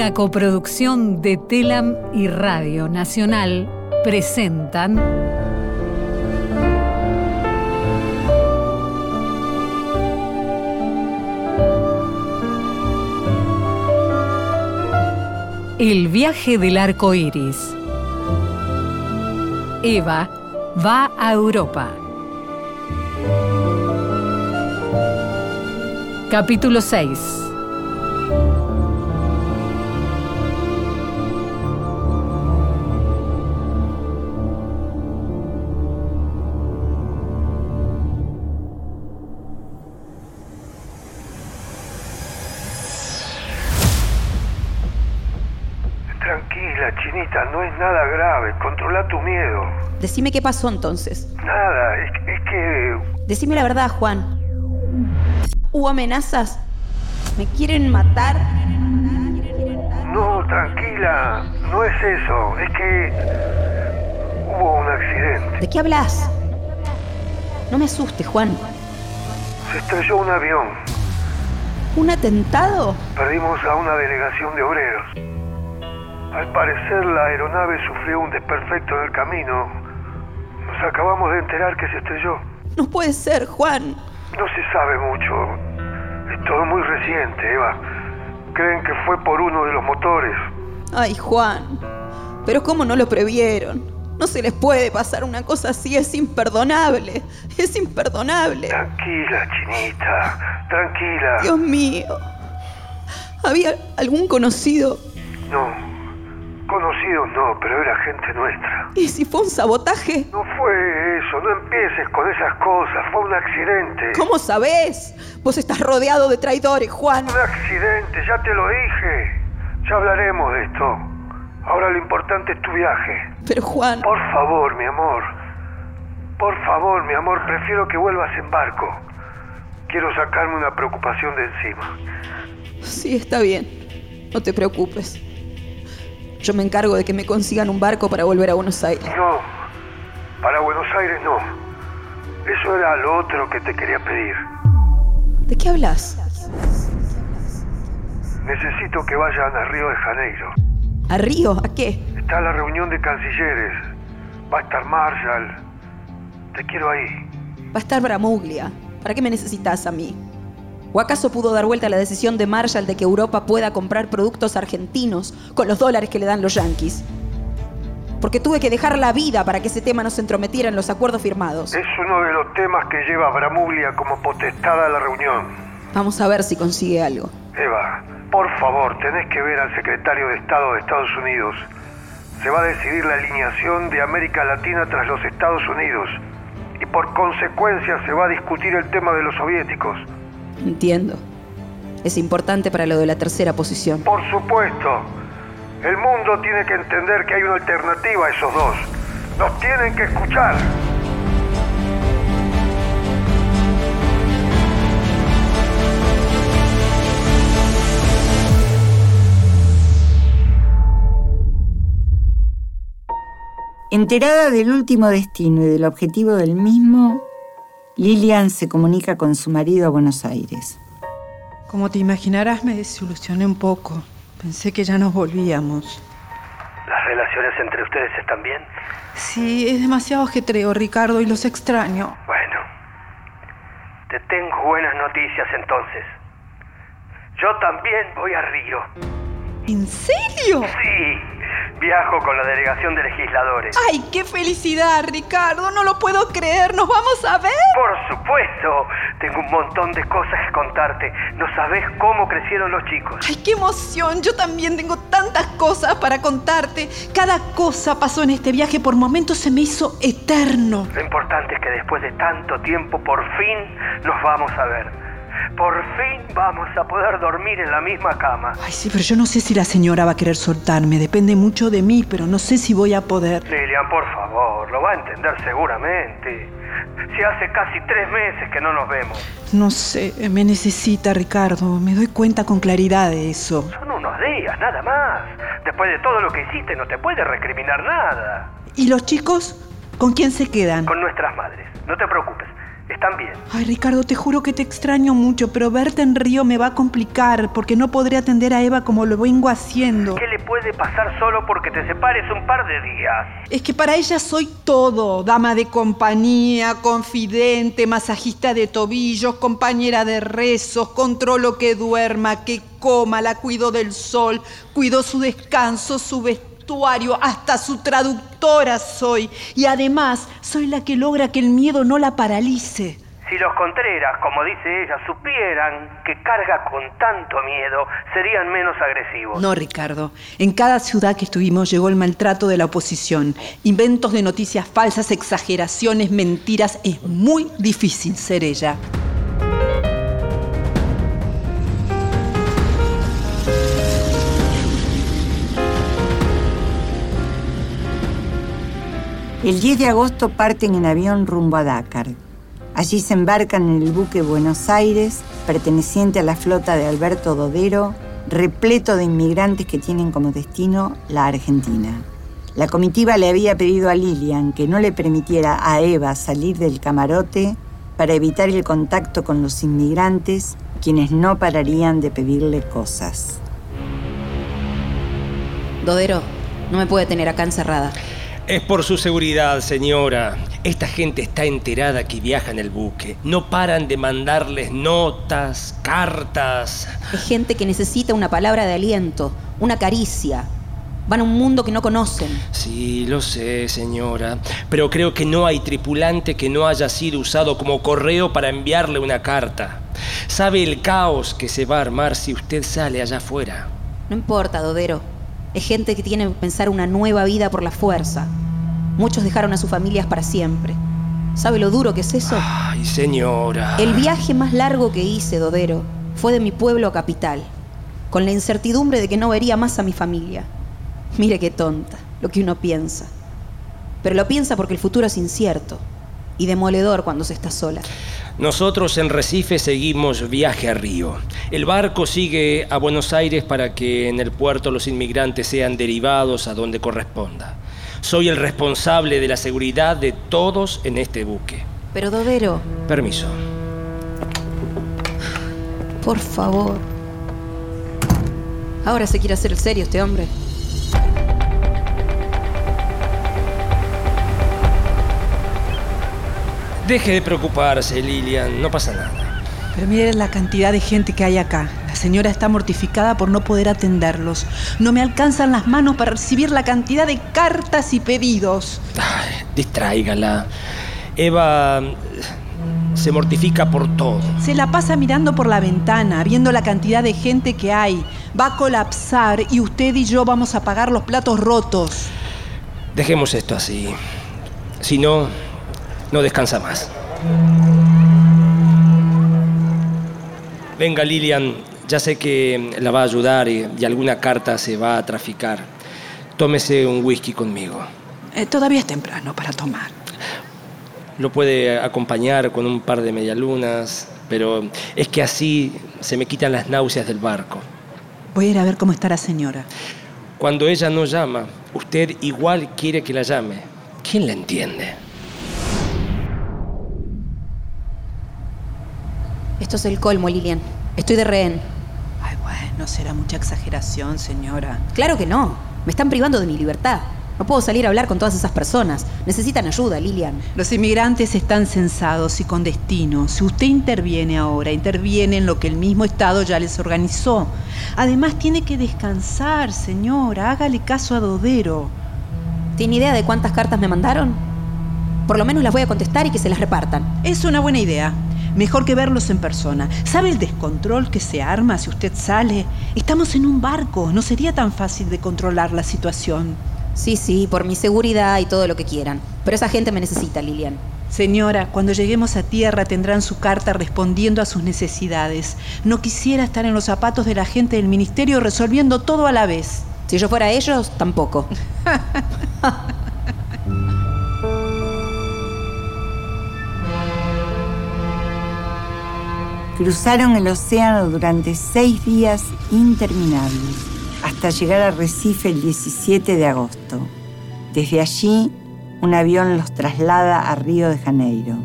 Una coproducción de Telam y Radio Nacional presentan El viaje del arco iris. Eva va a Europa. Capítulo 6. Decime qué pasó entonces. Nada, es, es que... Decime la verdad, Juan. ¿Hubo amenazas? ¿Me quieren matar? No, tranquila, no es eso. Es que... Hubo un accidente. ¿De qué hablas? No me asustes, Juan. Se estrelló un avión. ¿Un atentado? Perdimos a una delegación de obreros. Al parecer la aeronave sufrió un desperfecto en el camino. Nos acabamos de enterar que se estrelló. No puede ser, Juan. No se sabe mucho. Es todo muy reciente, Eva. Creen que fue por uno de los motores. Ay, Juan. Pero ¿cómo no lo previeron? No se les puede pasar una cosa así, es imperdonable. Es imperdonable. Tranquila, chinita. Tranquila. Dios mío. ¿Había algún conocido? No. Conocidos no, pero era gente nuestra. ¿Y si fue un sabotaje? No fue eso, no empieces con esas cosas. Fue un accidente. ¿Cómo sabés? Vos estás rodeado de traidores, Juan. Un accidente, ya te lo dije. Ya hablaremos de esto. Ahora lo importante es tu viaje. Pero Juan... Por favor, mi amor. Por favor, mi amor, prefiero que vuelvas en barco. Quiero sacarme una preocupación de encima. Sí, está bien. No te preocupes. Yo me encargo de que me consigan un barco para volver a Buenos Aires. No, para Buenos Aires no. Eso era lo otro que te quería pedir. ¿De qué hablas? Necesito que vayan a Río de Janeiro. ¿A Río? ¿A qué? Está la reunión de cancilleres. Va a estar Marshall. Te quiero ahí. Va a estar Bramuglia. ¿Para qué me necesitas a mí? ¿O acaso pudo dar vuelta la decisión de Marshall de que Europa pueda comprar productos argentinos con los dólares que le dan los yanquis? Porque tuve que dejar la vida para que ese tema no se entrometiera en los acuerdos firmados. Es uno de los temas que lleva Bramuglia como potestad a la reunión. Vamos a ver si consigue algo. Eva, por favor, tenés que ver al secretario de Estado de Estados Unidos. Se va a decidir la alineación de América Latina tras los Estados Unidos. Y por consecuencia se va a discutir el tema de los soviéticos. Entiendo. Es importante para lo de la tercera posición. Por supuesto. El mundo tiene que entender que hay una alternativa a esos dos. Nos tienen que escuchar. Enterada del último destino y del objetivo del mismo, Lilian se comunica con su marido a Buenos Aires. Como te imaginarás, me desilusioné un poco. Pensé que ya nos volvíamos. ¿Las relaciones entre ustedes están bien? Sí, es demasiado ajetreo, Ricardo, y los extraño. Bueno, te tengo buenas noticias entonces. Yo también voy a Río. ¿En serio? Sí, viajo con la delegación de legisladores. ¡Ay, qué felicidad, Ricardo! No lo puedo creer. ¿Nos vamos a ver? Por supuesto, tengo un montón de cosas que contarte. No sabes cómo crecieron los chicos. ¡Ay, qué emoción! Yo también tengo tantas cosas para contarte. Cada cosa pasó en este viaje. Por momentos se me hizo eterno. Lo importante es que después de tanto tiempo, por fin nos vamos a ver. Por fin vamos a poder dormir en la misma cama. Ay, sí, pero yo no sé si la señora va a querer soltarme. Depende mucho de mí, pero no sé si voy a poder. Lilian, por favor, lo va a entender seguramente. Si hace casi tres meses que no nos vemos. No sé, me necesita, Ricardo. Me doy cuenta con claridad de eso. Son unos días, nada más. Después de todo lo que hiciste, no te puede recriminar nada. ¿Y los chicos? ¿Con quién se quedan? Con nuestras madres. No te preocupes. Están bien. Ay, Ricardo, te juro que te extraño mucho, pero verte en Río me va a complicar porque no podré atender a Eva como lo vengo haciendo. ¿Qué le puede pasar solo porque te separes un par de días? Es que para ella soy todo, dama de compañía, confidente, masajista de tobillos, compañera de rezos, controlo que duerma, que coma, la cuido del sol, cuido su descanso, su vestuario, hasta su traductora soy. Y además soy la que logra que el miedo no la paralice. Si los Contreras, como dice ella, supieran que carga con tanto miedo, serían menos agresivos. No, Ricardo. En cada ciudad que estuvimos llegó el maltrato de la oposición. Inventos de noticias falsas, exageraciones, mentiras. Es muy difícil ser ella. El 10 de agosto parten en avión rumbo a Dakar. Allí se embarcan en el buque Buenos Aires, perteneciente a la flota de Alberto Dodero, repleto de inmigrantes que tienen como destino la Argentina. La comitiva le había pedido a Lilian que no le permitiera a Eva salir del camarote para evitar el contacto con los inmigrantes, quienes no pararían de pedirle cosas. Dodero, no me puede tener acá encerrada. Es por su seguridad, señora. Esta gente está enterada que viaja en el buque. No paran de mandarles notas, cartas. Es gente que necesita una palabra de aliento, una caricia. Van a un mundo que no conocen. Sí, lo sé, señora. Pero creo que no hay tripulante que no haya sido usado como correo para enviarle una carta. ¿Sabe el caos que se va a armar si usted sale allá afuera? No importa, Dodero. Es gente que tiene que pensar una nueva vida por la fuerza. Muchos dejaron a sus familias para siempre. ¿Sabe lo duro que es eso? Ay, señora. El viaje más largo que hice, Dodero, fue de mi pueblo a capital, con la incertidumbre de que no vería más a mi familia. Mire qué tonta, lo que uno piensa. Pero lo piensa porque el futuro es incierto y demoledor cuando se está sola. Nosotros en Recife seguimos viaje a Río. El barco sigue a Buenos Aires para que en el puerto los inmigrantes sean derivados a donde corresponda. Soy el responsable de la seguridad de todos en este buque. Pero Dodero, Permiso. por favor. Ahora se quiere hacer el serio este hombre. Deje de preocuparse, Lilian. No pasa nada. Pero miren la cantidad de gente que hay acá. La señora está mortificada por no poder atenderlos. No me alcanzan las manos para recibir la cantidad de cartas y pedidos. Ay, distráigala. Eva se mortifica por todo. Se la pasa mirando por la ventana, viendo la cantidad de gente que hay. Va a colapsar y usted y yo vamos a pagar los platos rotos. Dejemos esto así. Si no, no descansa más. Venga, Lilian, ya sé que la va a ayudar y, y alguna carta se va a traficar. Tómese un whisky conmigo. Eh, todavía es temprano para tomar. Lo puede acompañar con un par de medialunas, pero es que así se me quitan las náuseas del barco. Voy a ir a ver cómo está la señora. Cuando ella no llama, usted igual quiere que la llame. ¿Quién la entiende? Esto es el colmo, Lilian. Estoy de rehén. Ay, bueno, será mucha exageración, señora. Claro que no. Me están privando de mi libertad. No puedo salir a hablar con todas esas personas. Necesitan ayuda, Lilian. Los inmigrantes están censados y con destino. Si usted interviene ahora, interviene en lo que el mismo Estado ya les organizó. Además, tiene que descansar, señora. Hágale caso a Dodero. ¿Tiene idea de cuántas cartas me mandaron? Por lo menos las voy a contestar y que se las repartan. Es una buena idea. Mejor que verlos en persona. ¿Sabe el descontrol que se arma si usted sale? Estamos en un barco. No sería tan fácil de controlar la situación. Sí, sí, por mi seguridad y todo lo que quieran. Pero esa gente me necesita, Lilian. Señora, cuando lleguemos a tierra tendrán su carta respondiendo a sus necesidades. No quisiera estar en los zapatos de la gente del ministerio resolviendo todo a la vez. Si yo fuera ellos, tampoco. Cruzaron el océano durante seis días interminables, hasta llegar a Recife el 17 de agosto. Desde allí, un avión los traslada a Río de Janeiro.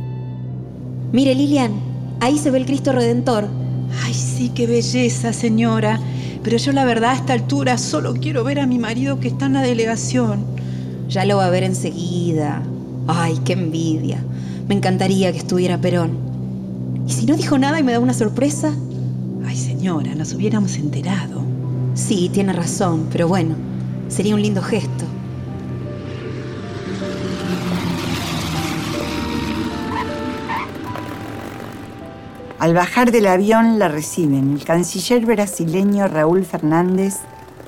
Mire, Lilian, ahí se ve el Cristo Redentor. Ay, sí, qué belleza, señora. Pero yo la verdad a esta altura solo quiero ver a mi marido que está en la delegación. Ya lo va a ver enseguida. Ay, qué envidia. Me encantaría que estuviera Perón. ¿Y si no dijo nada y me da una sorpresa? Ay, señora, nos hubiéramos enterado. Sí, tiene razón, pero bueno, sería un lindo gesto. Al bajar del avión la reciben el canciller brasileño Raúl Fernández,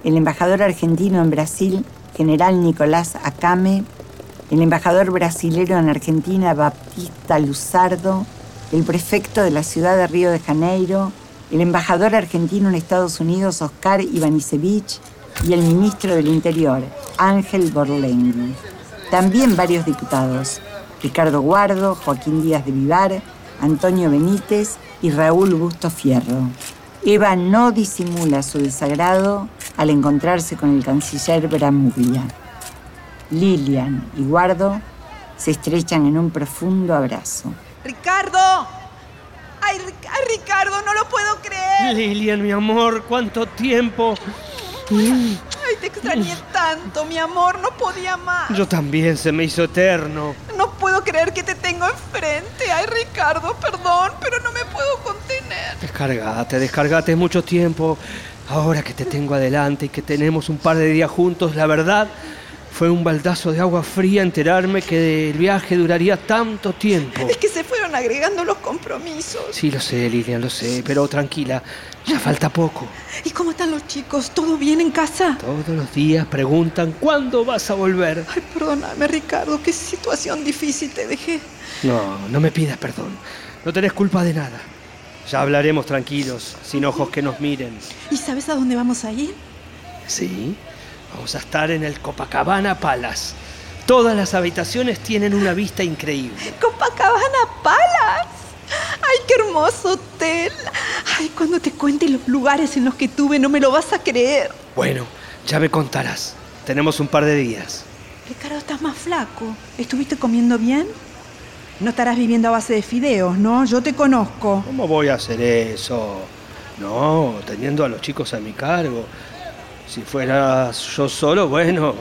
el embajador argentino en Brasil, general Nicolás Acame, el embajador brasilero en Argentina, Baptista Luzardo, el prefecto de la ciudad de Río de Janeiro, el embajador argentino en Estados Unidos, Oscar Ivanisevich, y el ministro del Interior, Ángel Borlengui. También varios diputados, Ricardo Guardo, Joaquín Díaz de Vivar, Antonio Benítez y Raúl Busto Fierro. Eva no disimula su desagrado al encontrarse con el canciller Bramuglia. Lilian y Guardo se estrechan en un profundo abrazo. ¡Ricardo! ¡Ay, Ricardo, no lo puedo creer! Lilian, mi amor, ¿cuánto tiempo? Ay, te extrañé tanto, mi amor, no podía más. Yo también, se me hizo eterno. No puedo creer que te tengo enfrente. Ay, Ricardo, perdón, pero no me puedo contener. Descargate, descargate mucho tiempo. Ahora que te tengo adelante y que tenemos un par de días juntos, la verdad, fue un baldazo de agua fría enterarme que el viaje duraría tanto tiempo. Es que se fueron agregando los compromisos. Sí, lo sé, Lilian, lo sé, pero tranquila, ya falta poco. ¿Y cómo están los chicos? ¿Todo bien en casa? Todos los días preguntan cuándo vas a volver. Ay, perdóname, Ricardo, qué situación difícil te dejé. No, no me pidas perdón. No tenés culpa de nada. Ya hablaremos tranquilos, sin ojos que nos miren. ¿Y sabes a dónde vamos a ir? Sí, vamos a estar en el Copacabana Palace. Todas las habitaciones tienen una vista increíble. ¿Copacabana Palace? ¡Ay, qué hermoso hotel! Ay, cuando te cuente los lugares en los que tuve, no me lo vas a creer. Bueno, ya me contarás. Tenemos un par de días. Ricardo, estás más flaco. ¿Estuviste comiendo bien? No estarás viviendo a base de fideos, ¿no? Yo te conozco. ¿Cómo voy a hacer eso? No, teniendo a los chicos a mi cargo. Si fuera yo solo, bueno.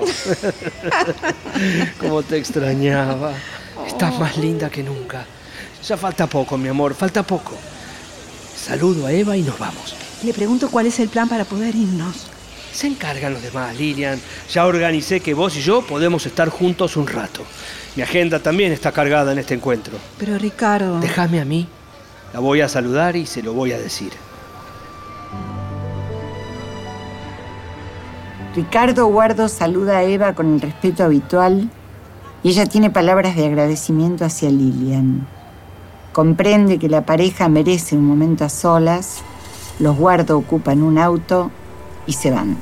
Cómo te extrañaba. Estás más linda que nunca. Ya falta poco, mi amor, falta poco. Saludo a Eva y nos vamos. Le pregunto cuál es el plan para poder irnos. Se encargan los demás, Lilian. Ya organicé que vos y yo podemos estar juntos un rato. Mi agenda también está cargada en este encuentro. Pero Ricardo... Déjame a mí. La voy a saludar y se lo voy a decir. Ricardo Guardo saluda a Eva con el respeto habitual y ella tiene palabras de agradecimiento hacia Lilian. Comprende que la pareja merece un momento a solas, los Guardo ocupan un auto y se van.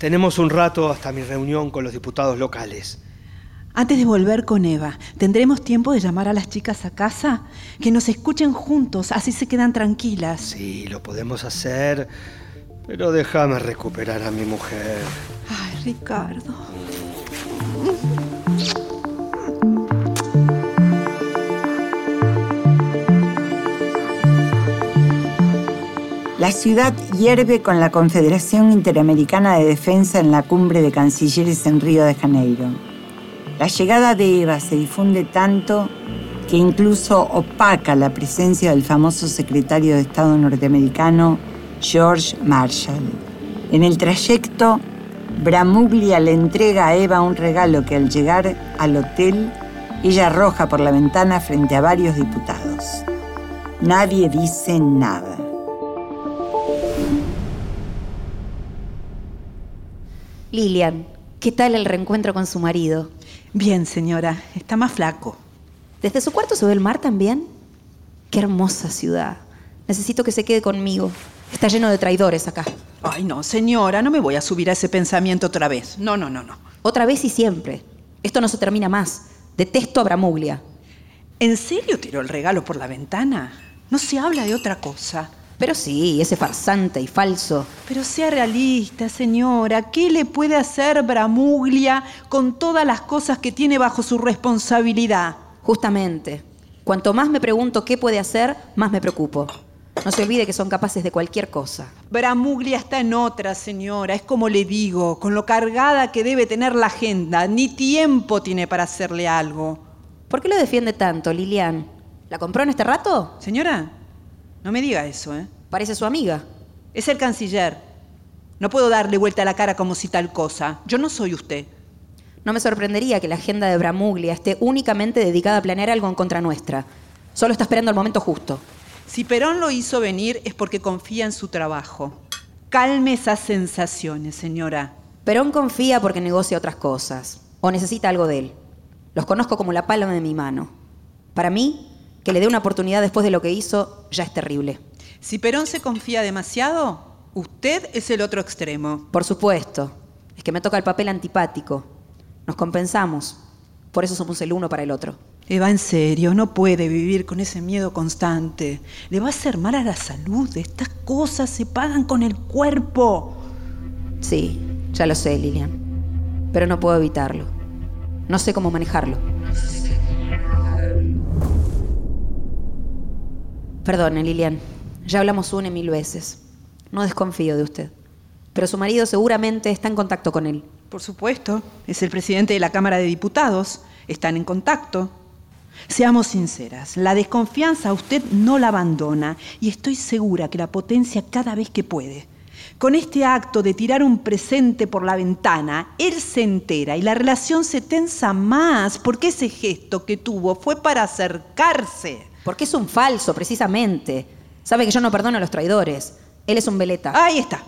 Tenemos un rato hasta mi reunión con los diputados locales. Antes de volver con Eva, ¿tendremos tiempo de llamar a las chicas a casa? Que nos escuchen juntos, así se quedan tranquilas. Sí, lo podemos hacer, pero déjame recuperar a mi mujer. Ay, Ricardo. La ciudad hierve con la Confederación Interamericana de Defensa en la cumbre de cancilleres en Río de Janeiro. La llegada de Eva se difunde tanto que incluso opaca la presencia del famoso secretario de Estado norteamericano George Marshall. En el trayecto, Bramuglia le entrega a Eva un regalo que al llegar al hotel, ella arroja por la ventana frente a varios diputados. Nadie dice nada. Lilian, ¿qué tal el reencuentro con su marido? Bien, señora, está más flaco. ¿Desde su cuarto se ve el mar también? Qué hermosa ciudad. Necesito que se quede conmigo. Está lleno de traidores acá. Ay, no, señora, no me voy a subir a ese pensamiento otra vez. No, no, no, no. Otra vez y siempre. Esto no se termina más. Detesto a Bramuglia. ¿En serio tiró el regalo por la ventana? No se habla de otra cosa. Pero sí, ese farsante y falso. Pero sea realista, señora. ¿Qué le puede hacer Bramuglia con todas las cosas que tiene bajo su responsabilidad? Justamente. Cuanto más me pregunto qué puede hacer, más me preocupo. No se olvide que son capaces de cualquier cosa. Bramuglia está en otra, señora. Es como le digo, con lo cargada que debe tener la agenda. Ni tiempo tiene para hacerle algo. ¿Por qué lo defiende tanto, Lilian? ¿La compró en este rato? Señora, no me diga eso, ¿eh? Parece su amiga. Es el canciller. No puedo darle vuelta a la cara como si tal cosa. Yo no soy usted. No me sorprendería que la agenda de Bramuglia esté únicamente dedicada a planear algo en contra nuestra. Solo está esperando el momento justo. Si Perón lo hizo venir es porque confía en su trabajo. Calme esas sensaciones, señora. Perón confía porque negocia otras cosas. O necesita algo de él. Los conozco como la palma de mi mano. Para mí, que le dé una oportunidad después de lo que hizo ya es terrible. Si Perón se confía demasiado, usted es el otro extremo. Por supuesto. Es que me toca el papel antipático. Nos compensamos. Por eso somos el uno para el otro. Eva, en serio, no puede vivir con ese miedo constante. Le va a hacer mal a la salud. Estas cosas se pagan con el cuerpo. Sí, ya lo sé, Lilian. Pero no puedo evitarlo. No sé cómo manejarlo. Perdone, Lilian. Ya hablamos una y mil veces. No desconfío de usted. Pero su marido seguramente está en contacto con él. Por supuesto, es el presidente de la Cámara de Diputados. Están en contacto. Seamos sinceras, la desconfianza a usted no la abandona y estoy segura que la potencia cada vez que puede. Con este acto de tirar un presente por la ventana, él se entera y la relación se tensa más porque ese gesto que tuvo fue para acercarse. Porque es un falso, precisamente. Sabe que yo no perdono a los traidores. Él es un veleta. Ahí está.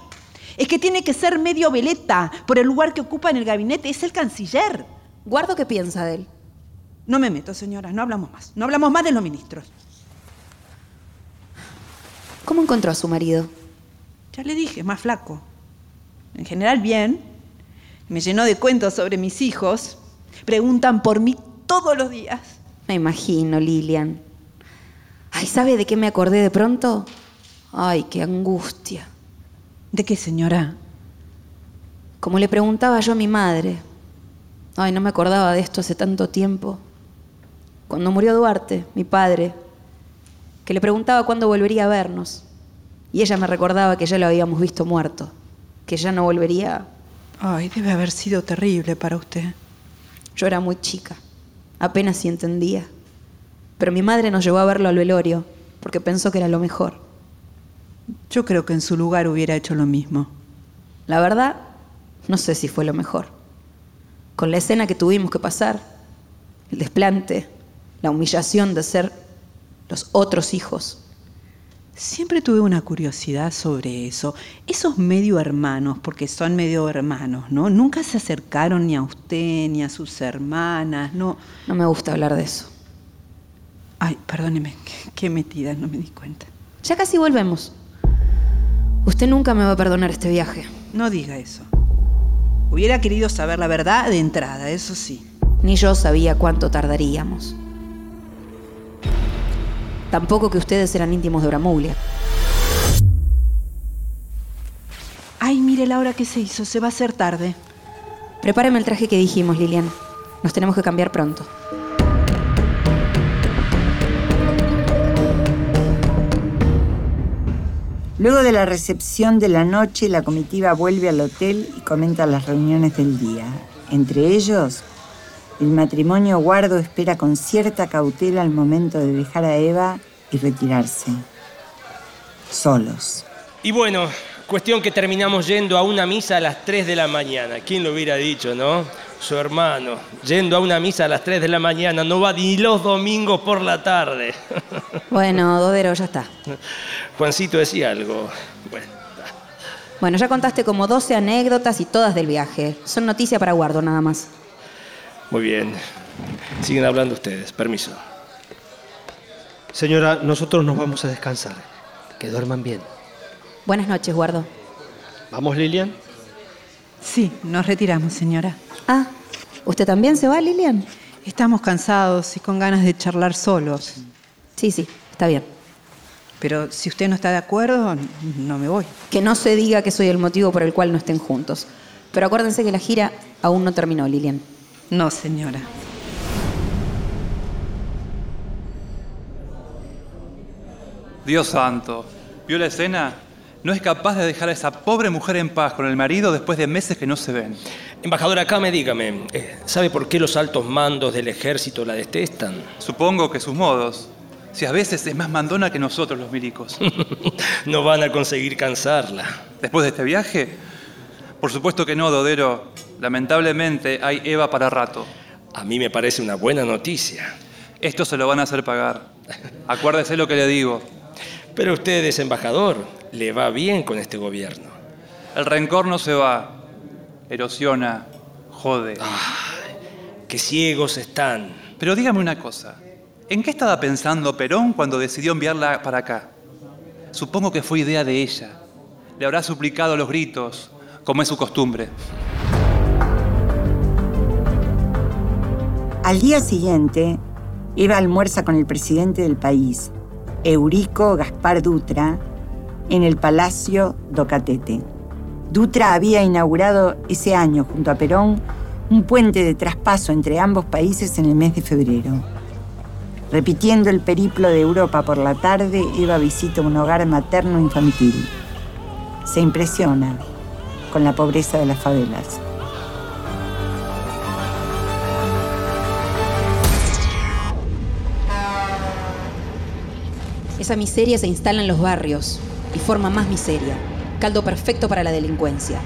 Es que tiene que ser medio veleta por el lugar que ocupa en el gabinete. Es el canciller. Guardo qué piensa de él. No me meto, señora. No hablamos más. No hablamos más de los ministros. ¿Cómo encontró a su marido? Ya le dije, más flaco. En general, bien. Me llenó de cuentos sobre mis hijos. Preguntan por mí todos los días. Me imagino, Lilian. Ay, ¿sabe de qué me acordé de pronto? Ay, qué angustia. ¿De qué, señora? Como le preguntaba yo a mi madre. Ay, no me acordaba de esto hace tanto tiempo. Cuando murió Duarte, mi padre, que le preguntaba cuándo volvería a vernos. Y ella me recordaba que ya lo habíamos visto muerto, que ya no volvería. Ay, debe haber sido terrible para usted. Yo era muy chica, apenas si entendía. Pero mi madre nos llevó a verlo al velorio, porque pensó que era lo mejor. Yo creo que en su lugar hubiera hecho lo mismo. La verdad, no sé si fue lo mejor. Con la escena que tuvimos que pasar, el desplante, la humillación de ser los otros hijos. Siempre tuve una curiosidad sobre eso. Esos medio hermanos, porque son medio hermanos, ¿no? Nunca se acercaron ni a usted ni a sus hermanas, ¿no? No me gusta hablar de eso. Ay, perdóneme, qué, metida, no me di cuenta. Ya casi volvemos. Usted nunca me va a perdonar este viaje. No diga eso. Hubiera querido saber la verdad de entrada, eso sí. Ni yo sabía cuánto tardaríamos. Tampoco que ustedes eran íntimos de Bramuglia. Ay, mire la hora que se hizo, se va a hacer tarde. Prepáreme el traje que dijimos, Lilian. Nos tenemos que cambiar pronto. Luego de la recepción de la noche, la comitiva vuelve al hotel y comenta las reuniones del día. Entre ellos, el matrimonio Guardo espera con cierta cautela al momento de dejar a Eva y retirarse. Solos. Y bueno, cuestión que terminamos yendo a una misa a las 3 de la mañana. ¿Quién lo hubiera dicho, no? Su hermano, yendo a una misa a las 3 de la mañana, no va ni los domingos por la tarde. Bueno, Dodero, ya está. Juancito decía algo. Bueno, Bueno, ya contaste como 12 anécdotas y todas del viaje. Son noticia para guardo nada más. muy bien. Siguen hablando ustedes, permiso. Señora, nosotros nos vamos a descansar. Que duerman bien. Buenas noches, guardo. ¿Vamos, Lilian? Sí, nos retiramos, señora. Ah, ¿usted también se va, Lilian? Estamos cansados y con ganas de charlar solos. Sí, sí, está bien. Pero si usted no está de acuerdo, no me voy. Que no se diga que soy el motivo por el cual no estén juntos. Pero acuérdense que la gira aún no terminó, Lilian. No, señora. Dios santo, ¿vio la escena? No es capaz de dejar a esa pobre mujer en paz con el marido después de meses que no se ven. Embajador me dígame, eh, ¿sabe por qué los altos mandos del ejército la detestan? Supongo que sus modos. Si a veces es más mandona que nosotros los milicos. no van a conseguir cansarla. ¿Después de este viaje? Por supuesto que no, Dodero. Lamentablemente hay Eva para rato. A mí me parece una buena noticia. Esto se lo van a hacer pagar. Acuérdese lo que le digo. Pero usted es embajador, le va bien con este gobierno. El rencor no se va, erosiona, jode. qué ciegos están. Pero dígame una cosa, ¿en qué estaba pensando Perón cuando decidió enviarla para acá? Supongo que fue idea de ella. Le habrá suplicado los gritos, como es su costumbre. Al día siguiente, Eva almuerza con el presidente del país, Eurico Gaspar Dutra en el Palacio Docatete. Dutra había inaugurado ese año junto a Perón un puente de traspaso entre ambos países en el mes de febrero. Repitiendo el periplo de Europa por la tarde, Eva visita un hogar materno infantil. Se impresiona con la pobreza de las favelas. Esa miseria se instala en los barrios y forma más miseria. Caldo perfecto para la delincuencia.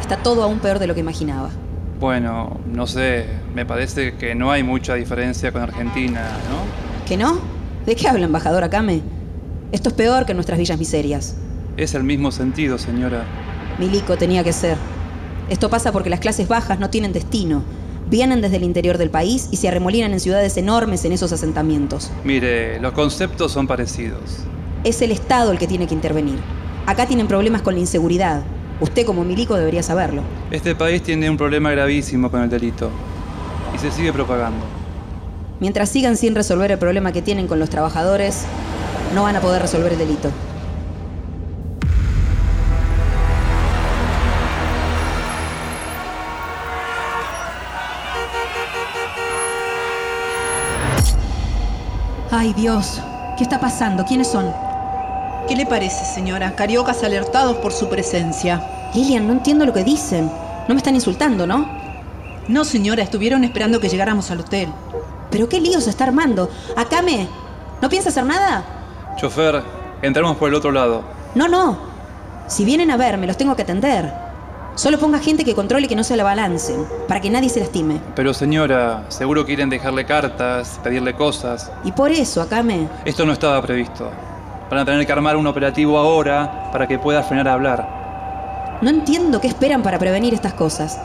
Está todo aún peor de lo que imaginaba. Bueno, no sé, me parece que no hay mucha diferencia con Argentina, ¿no? ¿Que no? ¿De qué habla, embajador Akame? Esto es peor que nuestras villas miserias. Es el mismo sentido, señora. Milico tenía que ser. Esto pasa porque las clases bajas no tienen destino vienen desde el interior del país y se arremolinan en ciudades enormes en esos asentamientos. Mire, los conceptos son parecidos. Es el Estado el que tiene que intervenir. Acá tienen problemas con la inseguridad. Usted como milico debería saberlo. Este país tiene un problema gravísimo con el delito y se sigue propagando. Mientras sigan sin resolver el problema que tienen con los trabajadores, no van a poder resolver el delito. Ay, Dios. ¿Qué está pasando? ¿Quiénes son? ¿Qué le parece, señora? Cariocas alertados por su presencia. Lilian, no entiendo lo que dicen. No me están insultando, ¿no? No, señora, estuvieron esperando que llegáramos al hotel. ¿Pero qué lío se está armando? Acame, ¿no piensa hacer nada? Chofer, entramos por el otro lado. No, no. Si vienen a verme, los tengo que atender. Solo ponga gente que controle que no se la balancen, para que nadie se lastime. Pero señora, seguro quieren dejarle cartas, pedirle cosas. Y por eso, Akame. Esto no estaba previsto. Van a tener que armar un operativo ahora para que pueda frenar a hablar. No entiendo qué esperan para prevenir estas cosas.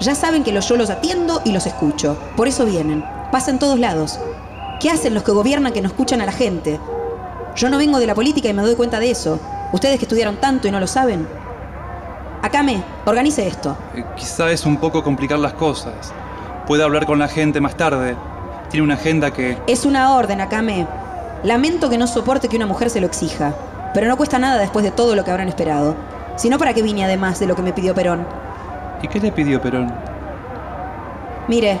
Ya saben que yo los atiendo y los escucho. Por eso vienen. Pasa en todos lados. ¿Qué hacen los que gobiernan que no escuchan a la gente? Yo no vengo de la política y me doy cuenta de eso. Ustedes que estudiaron tanto y no lo saben. Akame, organice esto. Eh, quizá es un poco complicar las cosas. Puede hablar con la gente más tarde. Tiene una agenda que... Es una orden, Akame. Lamento que no soporte que una mujer se lo exija. Pero no cuesta nada después de todo lo que habrán esperado. Si no, ¿para qué vine además de lo que me pidió Perón? ¿Y qué le pidió Perón? Mire,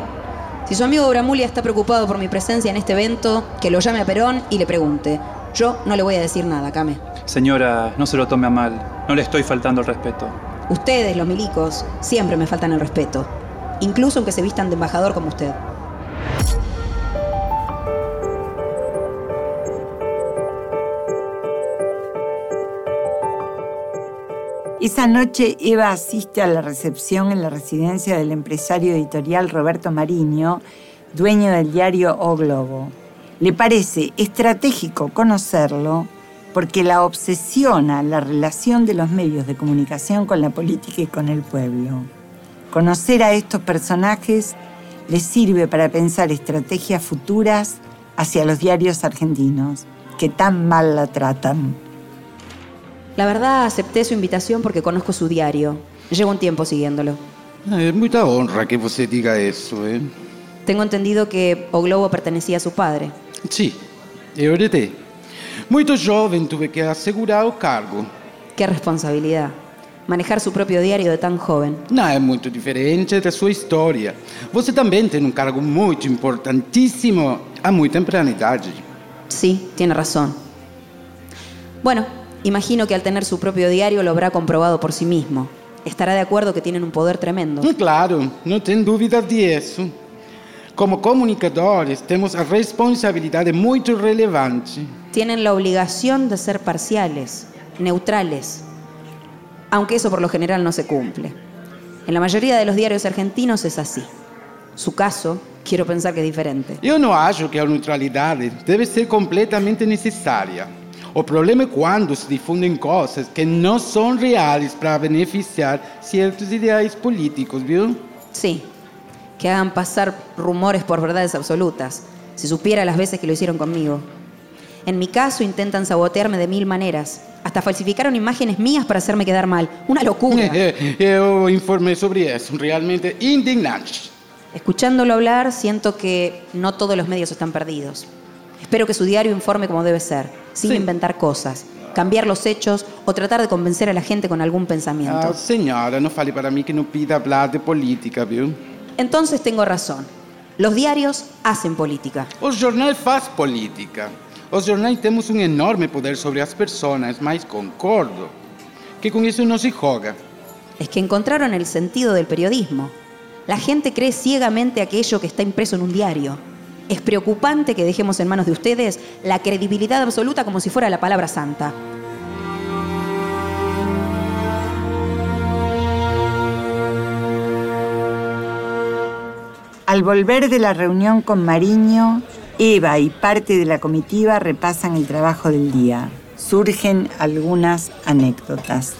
si su amigo Bramulia está preocupado por mi presencia en este evento, que lo llame a Perón y le pregunte. Yo no le voy a decir nada, Akame. Señora, no se lo tome a mal. No le estoy faltando el respeto. Ustedes, los milicos, siempre me faltan el respeto, incluso aunque se vistan de embajador como usted. Esa noche Eva asiste a la recepción en la residencia del empresario editorial Roberto Mariño, dueño del diario O Globo. Le parece estratégico conocerlo porque la obsesiona la relación de los medios de comunicación con la política y con el pueblo. Conocer a estos personajes les sirve para pensar estrategias futuras hacia los diarios argentinos, que tan mal la tratan. La verdad acepté su invitación porque conozco su diario. Llevo un tiempo siguiéndolo. Es mucha honra que usted diga eso, ¿eh? Tengo entendido que O Globo pertenecía a su padre. Sí, y ahorita Muito jovem tuve que assegurar o cargo. Qué responsabilidad. Manejar su propio diario de tan joven. Não é muito diferente da sua história. Você também tem um cargo muito importantíssimo a muito temprana idade. Sí, tiene razón. Bueno, imagino que al tener su propio diario lo habrá comprobado por sí mismo. Estará de acuerdo que tienen un poder tremendo. Claro, não tem dúvida disso. Como comunicadores, temos a responsabilidade muito relevante. Tienen la obligación de ser parciales, neutrales, aunque eso por lo general no se cumple. En la mayoría de los diarios argentinos es así. Su caso, quiero pensar que es diferente. Eu não acho que a neutralidade deve ser completamente necessária. O problema é quando se difundem coisas que não são reais para beneficiar certos ideais políticos, viu? Sí, que hagan pasar rumores por verdades absolutas. Si supiera las veces que lo hicieron conmigo. En mi caso intentan sabotearme de mil maneras. Hasta falsificaron imágenes mías para hacerme quedar mal. Una locura. Eu informei sobre isso, realmente indignante. Escuchándolo hablar, siento que no todos los medios están perdidos. Espero que su diario informe como debe ser, sin inventar cosas, cambiar los hechos o tratar de convencer a la gente con algún pensamiento. Ah, senhora, não fale para mim que não pida falar de política, viu? Entonces tengo razón. Los diarios hacen política. O jornal faz política. Os jornais temos um enorme poder sobre as pessoas, mas concordo que com isso não se joga. Es que encontraron el sentido del periodismo. La gente cree ciegamente aquello que está impreso en un diario. Es preocupante que dejemos en manos de ustedes la credibilidad absoluta como si fuera la palabra santa. Al volver de la reunión con Mariño, Eva y parte de la comitiva repasan el trabajo del día. Surgen algunas anécdotas.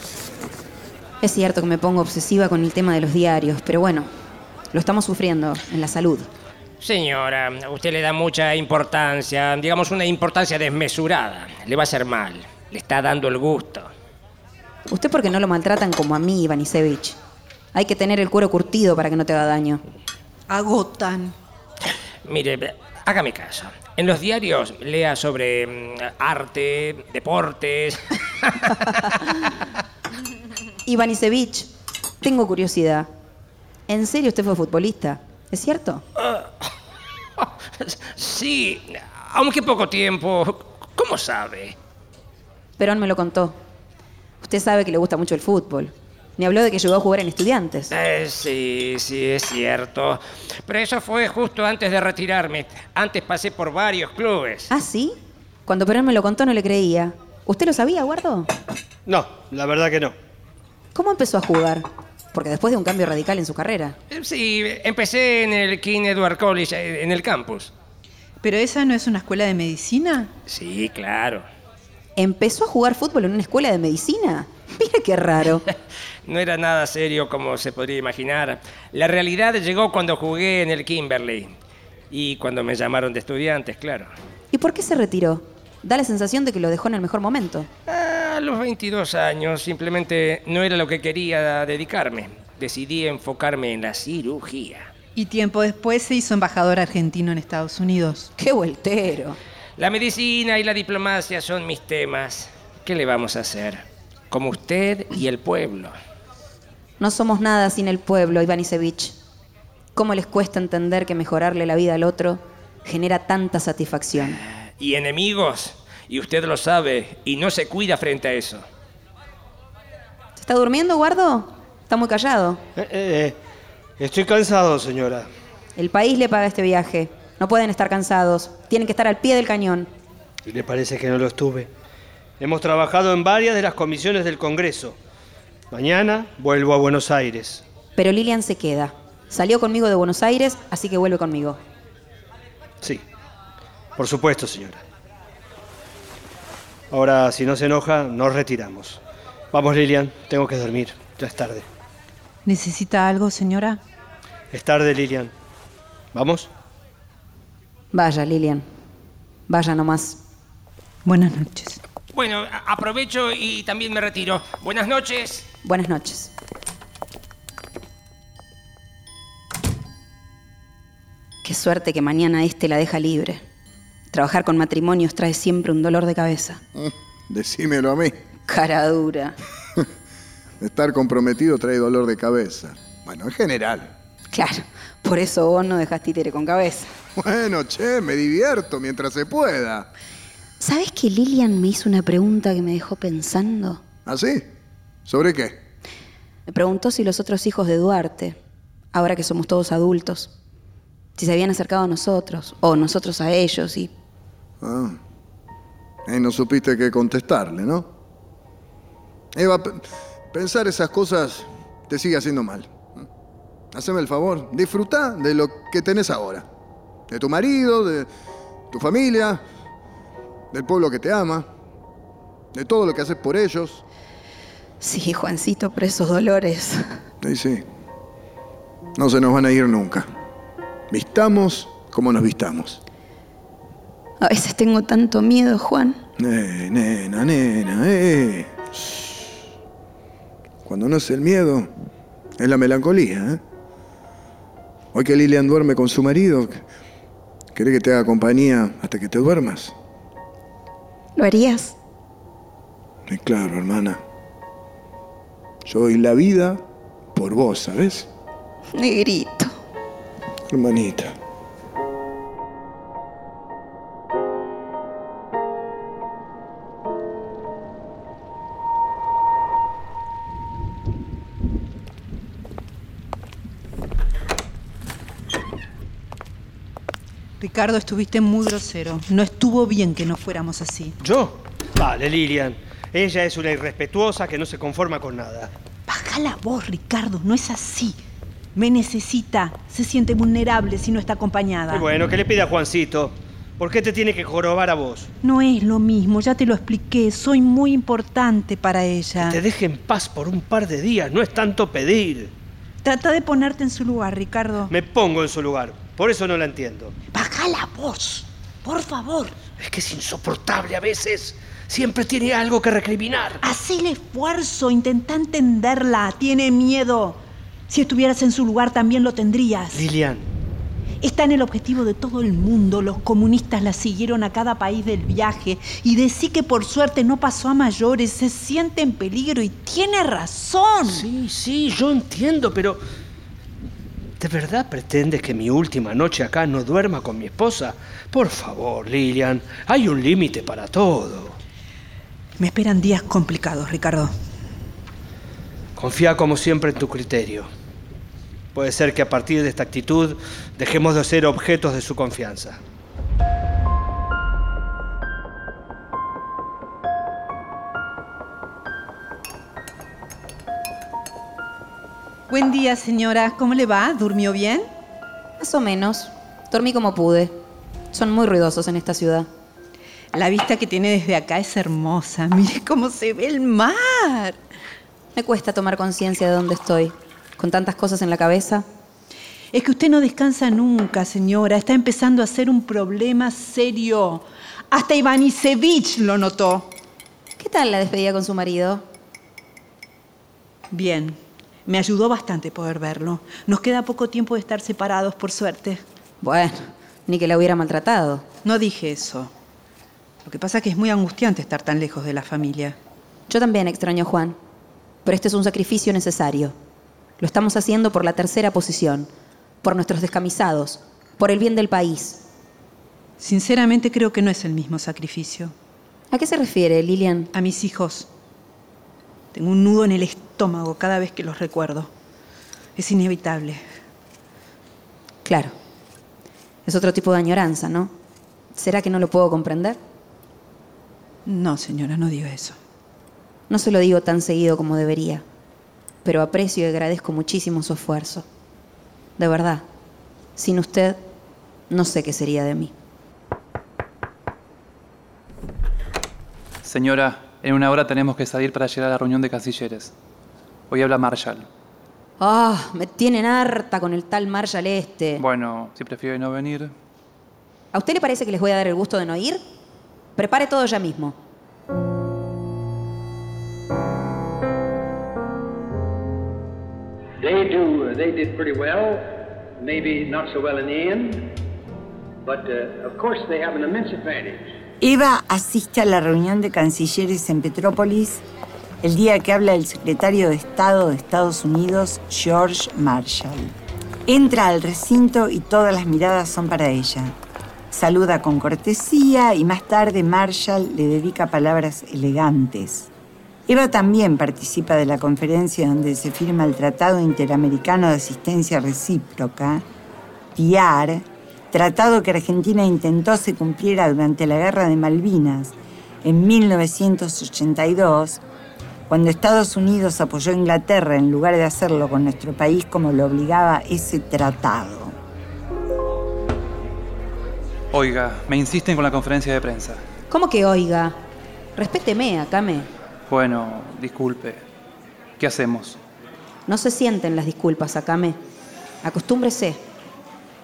Es cierto que me pongo obsesiva con el tema de los diarios, pero bueno, lo estamos sufriendo en la salud. Señora, usted le da mucha importancia, digamos una importancia desmesurada. Le va a hacer mal. Le está dando el gusto. Usted porque no lo maltratan como a mí, Ivanisevich. Hay que tener el cuero curtido para que no te haga daño. Agotan. Mire, hágame caso. En los diarios lea sobre mm, arte, deportes. Ivanisevich, tengo curiosidad. ¿En serio usted fue futbolista? ¿Es cierto? sí, aunque poco tiempo. ¿Cómo sabe? Perón me lo contó. Usted sabe que le gusta mucho el fútbol. Me habló de que llegó a jugar en estudiantes. Eh, sí, sí, es cierto. Pero eso fue justo antes de retirarme. Antes pasé por varios clubes. ¿Ah, sí? Cuando Perón me lo contó no le creía. ¿Usted lo sabía, Guardo? No, la verdad que no. ¿Cómo empezó a jugar? Porque después de un cambio radical en su carrera. Eh, Sí, empecé en el King Edward College, eh, en el campus. ¿Pero esa no es una escuela de medicina? Sí, claro. ¿Empezó a jugar fútbol en una escuela de medicina? Mira qué raro. No era nada serio como se podría imaginar. La realidad llegó cuando jugué en el Kimberley. Y cuando me llamaron de estudiantes, claro. ¿Y por qué se retiró? Da la sensación de que lo dejó en el mejor momento. A los 22 años simplemente no era lo que quería dedicarme. Decidí enfocarme en la cirugía. Y tiempo después se hizo embajador argentino en Estados Unidos. ¡Qué vueltero! La medicina y la diplomacia son mis temas. ¿Qué le vamos a hacer? Como usted y el pueblo. No somos nada sin el pueblo, Ivanisevich. ¿Cómo les cuesta entender que mejorarle la vida al otro genera tanta satisfacción? Y enemigos. Y usted lo sabe. Y no se cuida frente a eso. ¿Se está durmiendo, Guardo? Está muy callado. Eh, eh, estoy cansado, señora. El país le paga este viaje. No pueden estar cansados. Tienen que estar al pie del cañón. ¿Y le parece que no lo estuve? Hemos trabajado en varias de las comisiones del Congreso. Mañana vuelvo a Buenos Aires. Pero Lilian se queda. Salió conmigo de Buenos Aires, así que vuelve conmigo. Sí, por supuesto, señora. Ahora, si no se enoja, nos retiramos. Vamos, Lilian, tengo que dormir. Ya es tarde. ¿Necesita algo, señora? Es tarde, Lilian. ¿Vamos? Vaya, Lilian. Vaya nomás. Buenas noches. Bueno, aprovecho y también me retiro. Buenas noches. Buenas noches. Qué suerte que mañana este la deja libre. Trabajar con matrimonios trae siempre un dolor de cabeza. Mm, decímelo a mí. Cara dura. Estar comprometido trae dolor de cabeza. Bueno, en general. Claro, por eso vos no dejás títere con cabeza. Bueno, che, me divierto mientras se pueda. ¿Sabes que Lilian me hizo una pregunta que me dejó pensando? ¿Ah, sí? ¿Sobre qué? Me preguntó si los otros hijos de Duarte, ahora que somos todos adultos, si se habían acercado a nosotros, o nosotros a ellos, y... Ah. Y no supiste qué contestarle, ¿no? Eva, pensar esas cosas te sigue haciendo mal. Haceme el favor, disfruta de lo que tenés ahora. De tu marido, de tu familia, del pueblo que te ama, de todo lo que haces por ellos. Sí, Juancito, por esos dolores. Sí, sí. No se nos van a ir nunca. Vistamos como nos vistamos. A veces tengo tanto miedo, Juan. Eh, nena, nena, eh. Cuando no es el miedo, es la melancolía, ¿eh? Hoy que Lilian duerme con su marido, ¿querés que te haga compañía hasta que te duermas? ¿Lo harías? Sí, claro, hermana. Yo doy la vida por vos, ¿sabes? Negrito. Hermanita. Ricardo, estuviste muy grosero. No estuvo bien que no fuéramos así. ¿Yo? Vale, Lilian. Ella es una irrespetuosa que no se conforma con nada. Baja la voz, Ricardo. No es así. Me necesita. Se siente vulnerable si no está acompañada. Y bueno, ¿qué le pide a Juancito? ¿Por qué te tiene que jorobar a vos? No es lo mismo, ya te lo expliqué. Soy muy importante para ella. Te deje en paz por un par de días, no es tanto pedir. Trata de ponerte en su lugar, Ricardo. Me pongo en su lugar, por eso no la entiendo. Baja la voz, por favor. Es que es insoportable a veces. Siempre tiene algo que recriminar. Haz el esfuerzo, intenta entenderla. Tiene miedo. Si estuvieras en su lugar también lo tendrías. Lilian, Está en el objetivo de todo el mundo. Los comunistas la siguieron a cada país del viaje y decí que por suerte no pasó a mayores. Se siente en peligro y tiene razón. Sí, sí, yo entiendo, pero... ¿De verdad pretendes que mi última noche acá no duerma con mi esposa? Por favor, Lilian, hay un límite para todo. Me esperan días complicados, Ricardo. Confía como siempre en tu criterio. Puede ser que a partir de esta actitud dejemos de ser objetos de su confianza. Buen día, señora. ¿Cómo le va? ¿Durmió bien? Más o menos. Dormí como pude. Son muy ruidosos en esta ciudad. La vista que tiene desde acá es hermosa. Mire cómo se ve el mar. Me cuesta tomar conciencia de dónde estoy. Con tantas cosas en la cabeza. Es que usted no descansa nunca, señora. Está empezando a ser un problema serio. Hasta Ivanisevich lo notó. ¿Qué tal la despedida con su marido? Bien. Me ayudó bastante poder verlo. Nos queda poco tiempo de estar separados, por suerte. Bueno, ni que la hubiera maltratado. No dije eso. Lo que pasa es que es muy angustiante estar tan lejos de la familia. Yo también extraño a Juan. Pero este es un sacrificio necesario. Lo estamos haciendo por la tercera posición, por nuestros descamisados, por el bien del país. Sinceramente creo que no es el mismo sacrificio. ¿A qué se refiere, Lilian? A mis hijos. Tengo un nudo en el estómago cada vez que los recuerdo. Es inevitable. Claro. Es otro tipo de añoranza, ¿no? ¿Será que no lo puedo comprender? No, señora, no diga eso. No se lo digo tan seguido como debería, pero aprecio y agradezco muchísimo su esfuerzo. De verdad, sin usted, no sé qué sería de mí. Señora, en una hora tenemos que salir para llegar a la reunión de cancilleres. Hoy habla Marshall. Ah, me tienen harta con el tal Marshall este. Bueno, si prefiere no venir. ¿A usted le parece que les voy a dar el gusto de no ir? Prepare todo ya mismo. They do. They did pretty well. Maybe not so well in the end. But uh, of course they have an immense advantage. Eva asiste a la reunión de cancilleres en Petrópolis el día que habla el secretario de Estado de Estados Unidos, George Marshall. Entra al recinto y todas las miradas son para ella. Saluda con cortesía y más tarde Marshall le dedica palabras elegantes. Eva también participa de la conferencia donde se firma el Tratado Interamericano de Asistencia Recíproca, TIAR, tratado que Argentina intentó se cumpliera durante la Guerra de Malvinas en 1982, cuando Estados Unidos apoyó a Inglaterra en lugar de hacerlo con nuestro país como lo obligaba ese tratado. Oiga, me insisten con la conferencia de prensa. ¿Cómo que oiga? Respéteme, Akame. Bueno, disculpe. ¿Qué hacemos? No se sienten las disculpas, Akame. Acostúmbrese.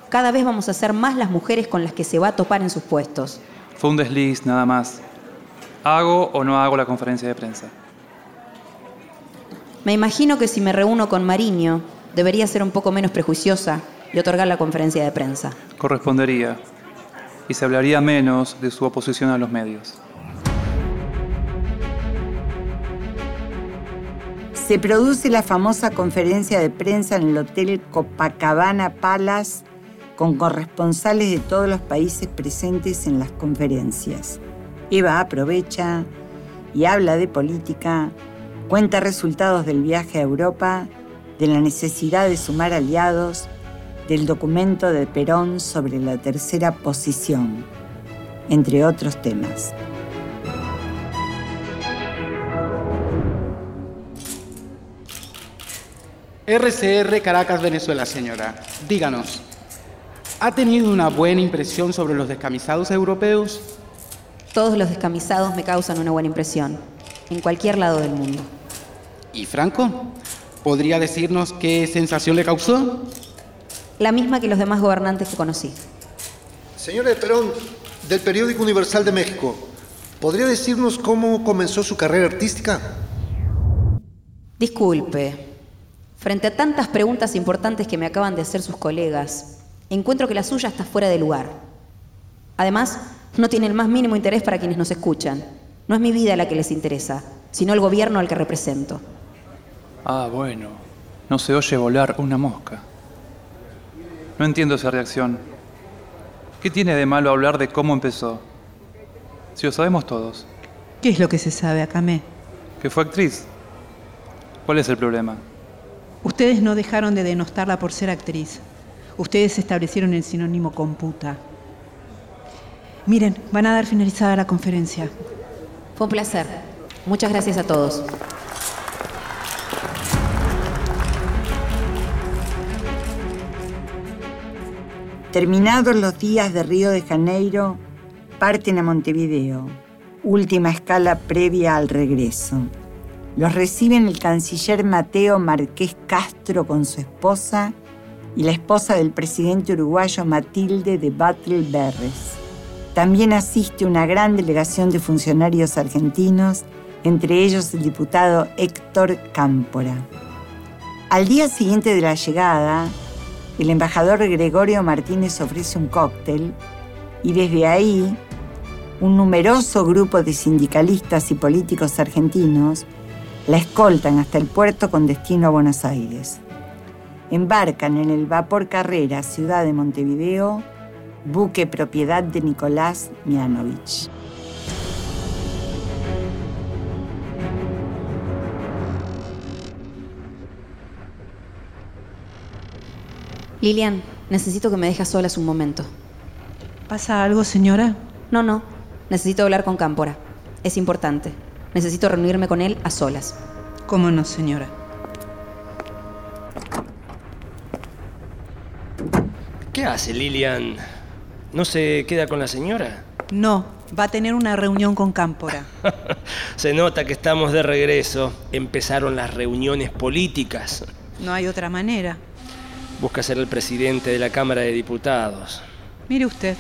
Cada vez vamos a ser más las mujeres con las que se va a topar en sus puestos. Fue un desliz, nada más. ¿Hago o no hago la conferencia de prensa? Me imagino que si me reúno con Mariño, debería ser un poco menos prejuiciosa y otorgar la conferencia de prensa. Correspondería. Y se hablaría menos de su oposición a los medios. Se produce la famosa conferencia de prensa en el Hotel Copacabana Palace con corresponsales de todos los países presentes en las conferencias. Eva aprovecha y habla de política, cuenta resultados del viaje a Europa, de la necesidad de sumar aliados, del documento de Perón sobre la tercera posición, entre otros temas. RCR Caracas, Venezuela, señora. Díganos, ¿ha tenido una buena impresión sobre los descamisados europeos? Todos los descamisados me causan una buena impresión, en cualquier lado del mundo. ¿Y Franco? ¿Podría decirnos qué sensación le causó? La misma que los demás gobernantes que conocí. Señora de Perón, del Periódico Universal de México, ¿podría decirnos cómo comenzó su carrera artística? Disculpe, frente a tantas preguntas importantes que me acaban de hacer sus colegas, encuentro que la suya está fuera de lugar. Además, no tiene el más mínimo interés para quienes nos escuchan. No es mi vida la que les interesa, sino el gobierno al que represento. Ah, bueno. No se oye volar una mosca. No entiendo esa reacción. ¿Qué tiene de malo hablar de cómo empezó? Si lo sabemos todos. ¿Qué es lo que se sabe, Akame? Que fue actriz. ¿Cuál es el problema? Ustedes no dejaron de denostarla por ser actriz. Ustedes establecieron el sinónimo con puta. Miren, van a dar finalizada la conferencia. Fue un placer. Muchas gracias a todos. Terminados los días de Río de Janeiro, parten a Montevideo, última escala previa al regreso. Los reciben el canciller Mateo Marqués Castro con su esposa y la esposa del presidente uruguayo Matilde de Battle Berres. También asiste una gran delegación de funcionarios argentinos, entre ellos el diputado Héctor Cámpora. Al día siguiente de la llegada, el embajador Gregorio Martínez ofrece un cóctel y desde ahí un numeroso grupo de sindicalistas y políticos argentinos la escoltan hasta el puerto con destino a Buenos Aires. Embarcan en el vapor Carrera, ciudad de Montevideo, buque propiedad de Nicolás Mianovich. Lilian, necesito que me dejes solas un momento. ¿Pasa algo, señora? No, no. Necesito hablar con Cámpora. Es importante. Necesito reunirme con él a solas. ¿Cómo no, señora? ¿Qué hace Lilian? ¿No se queda con la señora? No, va a tener una reunión con Cámpora. se nota que estamos de regreso. Empezaron las reuniones políticas. No hay otra manera. Busca ser el presidente de la Cámara de Diputados. Mire usted.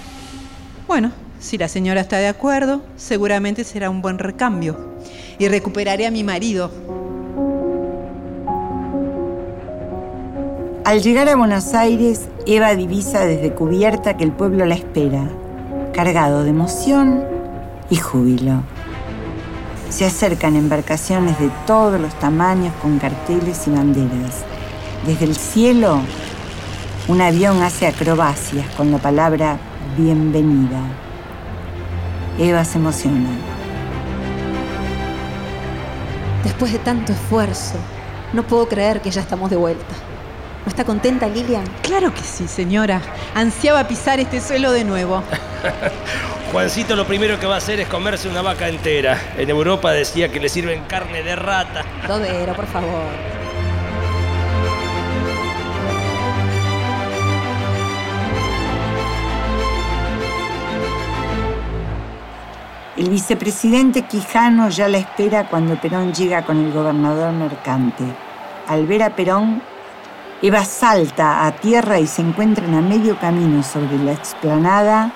Bueno, si la señora está de acuerdo, seguramente será un buen recambio. Y recuperaré a mi marido. Al llegar a Buenos Aires, Eva divisa desde cubierta que el pueblo la espera, cargado de emoción y júbilo. Se acercan embarcaciones de todos los tamaños con carteles y banderas. Desde el cielo, un avión hace acrobacias con la palabra bienvenida. Eva se emociona. Después de tanto esfuerzo, no puedo creer que ya estamos de vuelta. ¿No está contenta Lilian? Claro que sí, señora. Ansiaba pisar este suelo de nuevo. Juancito lo primero que va a hacer es comerse una vaca entera. En Europa decía que le sirven carne de rata. Dodero, por favor. El vicepresidente Quijano ya la espera cuando Perón llega con el gobernador mercante. Al ver a Perón, Eva salta a tierra y se encuentran a medio camino sobre la explanada.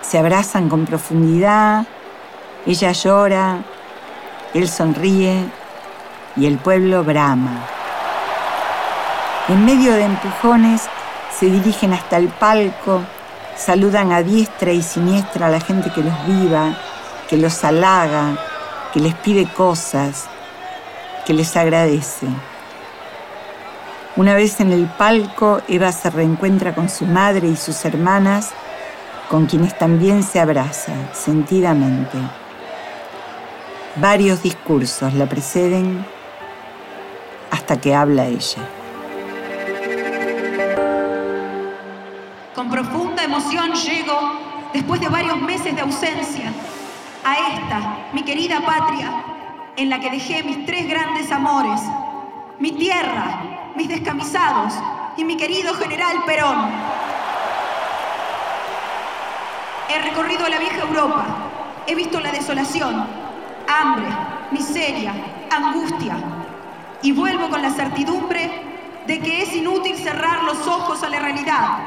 Se abrazan con profundidad. Ella llora, él sonríe y el pueblo brama. En medio de empujones se dirigen hasta el palco, saludan a diestra y siniestra a la gente que los viva, que los halaga, que les pide cosas, que les agradece. Una vez en el palco, Eva se reencuentra con su madre y sus hermanas, con quienes también se abraza sentidamente. Varios discursos la preceden hasta que habla ella. Con profunda emoción llego, después de varios meses de ausencia, a esta, mi querida patria, en la que dejé mis tres grandes amores, mi tierra, mis descamisados y mi querido general Perón. He recorrido la vieja Europa, he visto la desolación, hambre, miseria, angustia, y vuelvo con la certidumbre de que es inútil cerrar los ojos a la realidad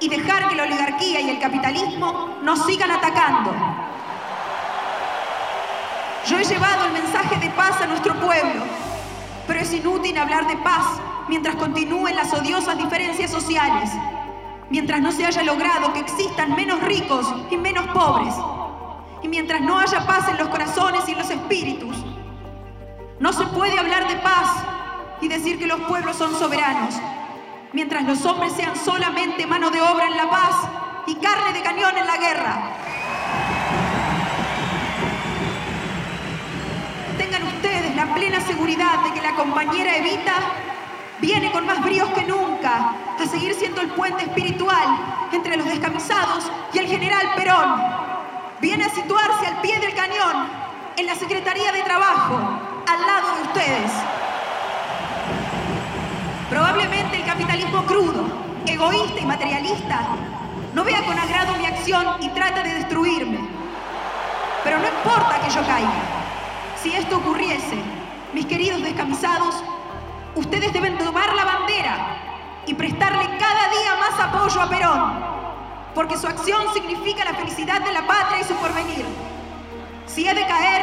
y dejar que la oligarquía y el capitalismo nos sigan atacando. Yo he llevado el mensaje de paz a nuestro pueblo, pero es inútil hablar de paz mientras continúen las odiosas diferencias sociales, mientras no se haya logrado que existan menos ricos y menos pobres, y mientras no haya paz en los corazones y en los espíritus. No se puede hablar de paz y decir que los pueblos son soberanos, mientras los hombres sean solamente mano de obra en la paz y carne de cañón en la guerra. Tengan ustedes la plena seguridad de que la compañera Evita viene con más bríos que nunca a seguir siendo el puente espiritual entre los descamisados y el general Perón. Viene a situarse al pie del cañón, en la Secretaría de Trabajo, al lado de ustedes. Probablemente el capitalismo crudo, egoísta y materialista no vea con agrado mi acción y trata de destruirme. Pero no importa que yo caiga. Si esto ocurriese, mis queridos descamisados, ustedes deben tomar la bandera y prestarle cada día más apoyo a Perón, porque su acción significa la felicidad de la patria y su porvenir. Si he de caer,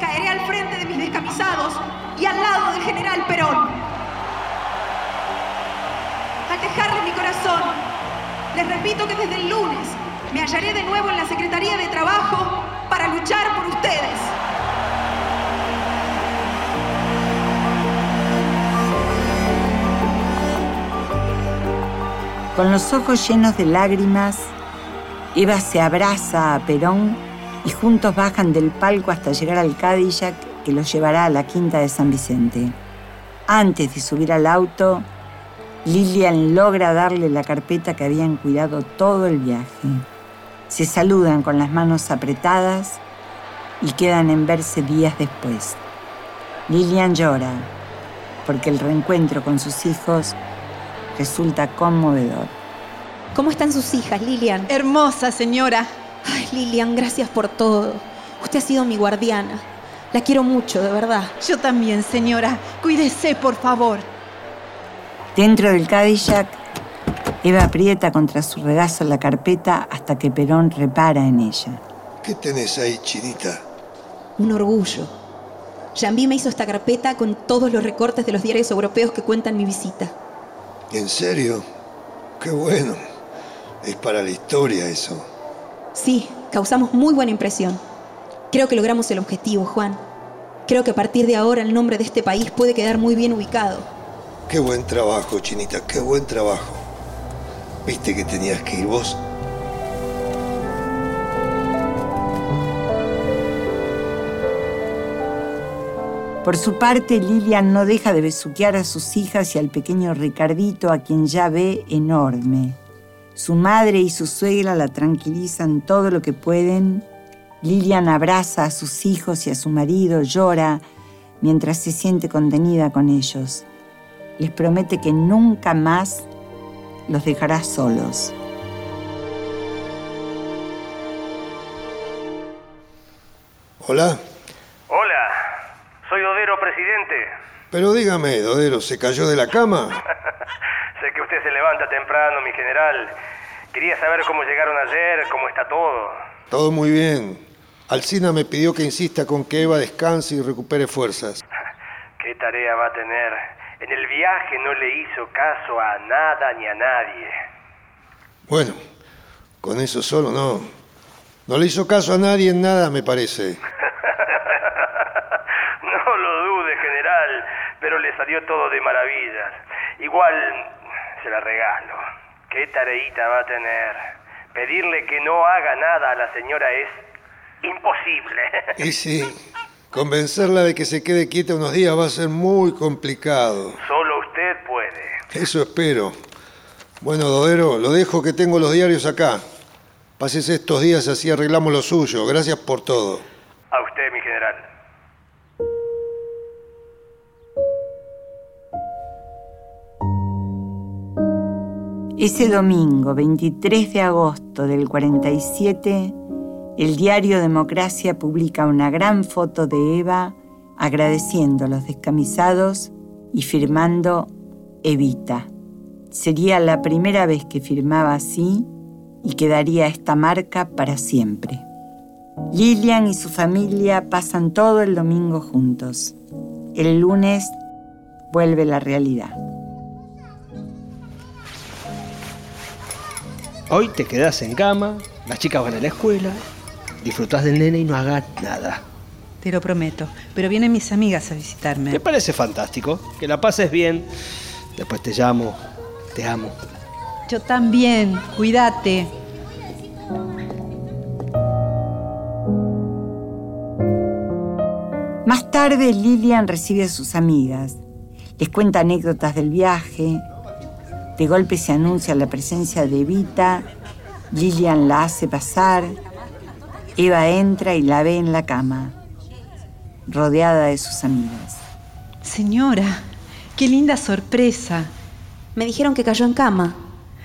caeré al frente de mis descamisados y al lado del general Perón. Al dejarle mi corazón, les repito que desde el lunes me hallaré de nuevo en la Secretaría de Trabajo para luchar por ustedes. Con los ojos llenos de lágrimas, Eva se abraza a Perón y juntos bajan del palco hasta llegar al Cadillac que los llevará a la quinta de San Vicente. Antes de subir al auto, Lilian logra darle la carpeta que habían cuidado todo el viaje. Se saludan con las manos apretadas y quedan en verse días después. Lilian llora porque el reencuentro con sus hijos resulta conmovedor. ¿Cómo están sus hijas, Lilian? Hermosa, señora. Ay, Lilian, gracias por todo. Usted ha sido mi guardiana. La quiero mucho, de verdad. Yo también, señora. Cuídese, por favor. Dentro del Cadillac, Eva aprieta contra su regazo la carpeta hasta que Perón repara en ella. ¿Qué tenés ahí, chinita? Un orgullo. Jambi me hizo esta carpeta con todos los recortes de los diarios europeos que cuentan mi visita. ¿En serio? Qué bueno. Es para la historia eso. Sí, causamos muy buena impresión. Creo que logramos el objetivo, Juan. Creo que a partir de ahora el nombre de este país puede quedar muy bien ubicado. Qué buen trabajo, Chinita, qué buen trabajo. ¿Viste que tenías que ir vos? Por su parte, Lilian no deja de besuquear a sus hijas y al pequeño Ricardito, a quien ya ve enorme. Su madre y su suegra la tranquilizan todo lo que pueden. Lilian abraza a sus hijos y a su marido, llora, mientras se siente contenida con ellos. Les promete que nunca más los dejará solos. Hola. Presidente. Pero dígame, Dodero, ¿se cayó de la cama? sé que usted se levanta temprano, mi general. Quería saber cómo llegaron ayer, cómo está todo. Todo muy bien. Alcina me pidió que insista con que Eva descanse y recupere fuerzas. ¿Qué tarea va a tener? En el viaje no le hizo caso a nada ni a nadie. Bueno, con eso solo no. No le hizo caso a nadie en nada, me parece. general, pero le salió todo de maravillas. Igual se la regalo. ¿Qué tareita va a tener? Pedirle que no haga nada a la señora es imposible. Y sí, convencerla de que se quede quieta unos días va a ser muy complicado. Solo usted puede. Eso espero. Bueno, Dodero, lo dejo que tengo los diarios acá. Pásese estos días así arreglamos lo suyo. Gracias por todo. A usted, Ese domingo, 23 de agosto del 47, el diario Democracia publica una gran foto de Eva agradeciendo a los descamisados y firmando Evita. Sería la primera vez que firmaba así y quedaría esta marca para siempre. Lilian y su familia pasan todo el domingo juntos. El lunes vuelve la realidad. Hoy te quedas en cama, las chicas van a la escuela, disfrutas del nene y no hagas nada. Te lo prometo, pero vienen mis amigas a visitarme. Me parece fantástico, que la pases bien. Después te llamo, te amo. Yo también, cuídate. Más tarde, Lilian recibe a sus amigas. Les cuenta anécdotas del viaje. De golpe se anuncia la presencia de Evita. Lilian la hace pasar. Eva entra y la ve en la cama, rodeada de sus amigas. Señora, qué linda sorpresa. Me dijeron que cayó en cama.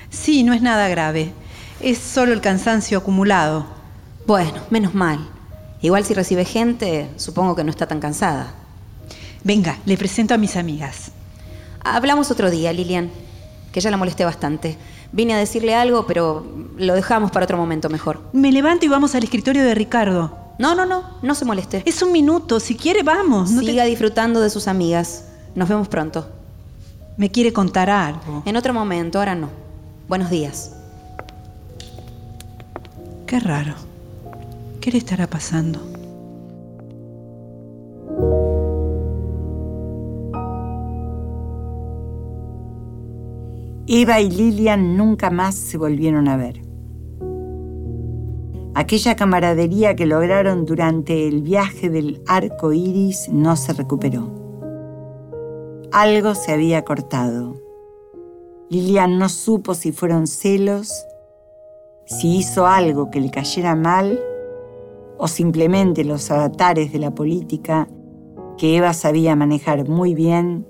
Sí, no es nada grave. Es solo el cansancio acumulado. Bueno, menos mal. Igual si recibe gente, supongo que no está tan cansada. Venga, le presento a mis amigas. Hablamos otro día, Lilian, que ya la molesté bastante. Vine a decirle algo, pero lo dejamos para otro momento mejor. Me levanto y vamos al escritorio de Ricardo. No, no, no, no se moleste. Es un minuto, si quiere vamos. No Siga disfrutando de sus amigas. Nos vemos pronto. Me quiere contar algo. En otro momento, ahora no. Buenos días. Qué raro. ¿Qué le estará pasando? Eva y Lilian nunca más se volvieron a ver. Aquella camaradería que lograron durante el viaje del arco iris no se recuperó. Algo se había cortado. Lilian no supo si fueron celos, si hizo algo que le cayera mal o simplemente los avatares de la política que Eva sabía manejar muy bien